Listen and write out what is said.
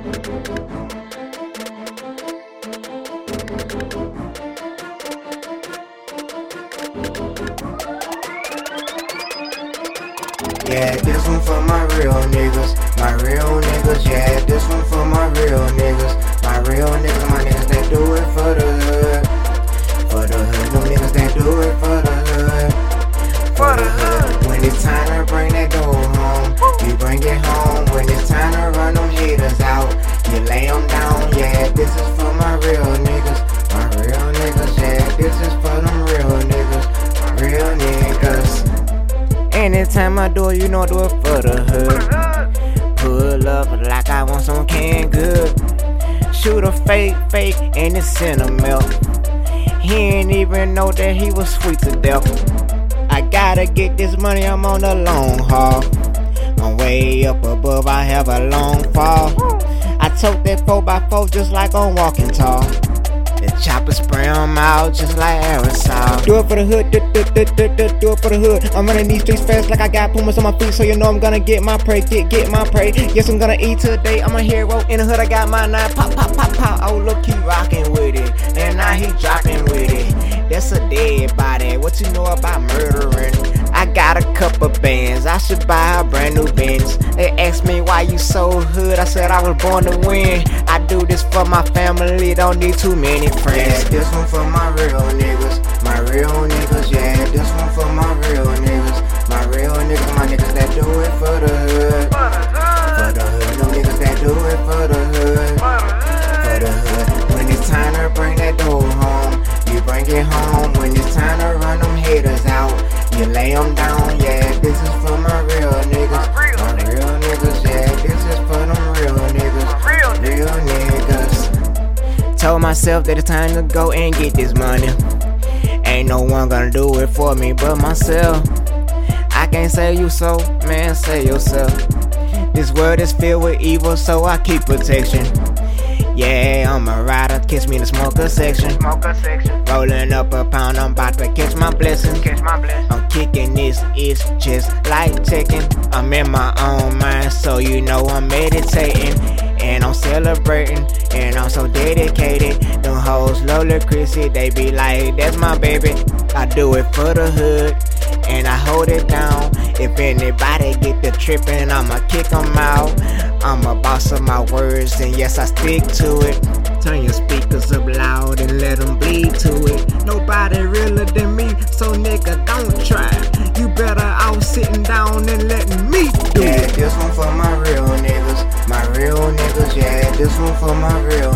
Yeah, this one for my real niggas. My real Anytime I do you know I do it for the hood. Pull up like I want some canned good. Shoot a fake, fake, and it's cinnamon. He ain't even know that he was sweet to death. I gotta get this money, I'm on the long haul. I'm way up above, I have a long fall. I tote that 4x4 just like I'm walking tall. The chopper spray 'em out just like aerosol. Do it for the hood, do, do, do, do, do it for the hood. I'm running these streets fast like I got pumas on my feet, so you know I'm gonna get my prey, get get my prey. Yes, I'm gonna eat today. I'm a hero in the hood. I got my nine, pop pop pop pop. Oh look, he rocking with it, and now he dropping with it. That's a dead body. What you know about murdering? I got a couple bands. I should buy a brand new Benz. They asked me why you so hood. I said I was born to win. I do this for my family. Don't need too many friends. Yeah, this one for my real niggas. You lay them down. Yeah, this is for my real niggas. My real niggas. Yeah, this is for them real niggas. Real niggas. Told myself that it's time to go and get this money. Ain't no one gonna do it for me but myself. I can't say you so, man, say yourself. This world is filled with evil, so I keep protection. Yeah, I'm a rider, kiss me in the smoker section. Smoker section. Rolling up a pound, I'm about to catch my blessing. Catch my blessing. I'm kicking this, it's just like Tekken. I'm in my own mind, so you know I'm meditating. And I'm celebrating, and I'm so dedicated. Them hoes, Lil Chrizzy, they be like, that's my baby. I do it for the hood, and I hold it down. If anybody get the trippin', I'ma kick 'em out. I'm a boss of my words, and yes, I stick to it. Turn your speakers up loud and let them bleed to it. Nobody realer than me, so nigga, don't try. You better out sitting down and letting me do yeah, it. Yeah, this one for my real niggas, my real niggas. Yeah, this one for my real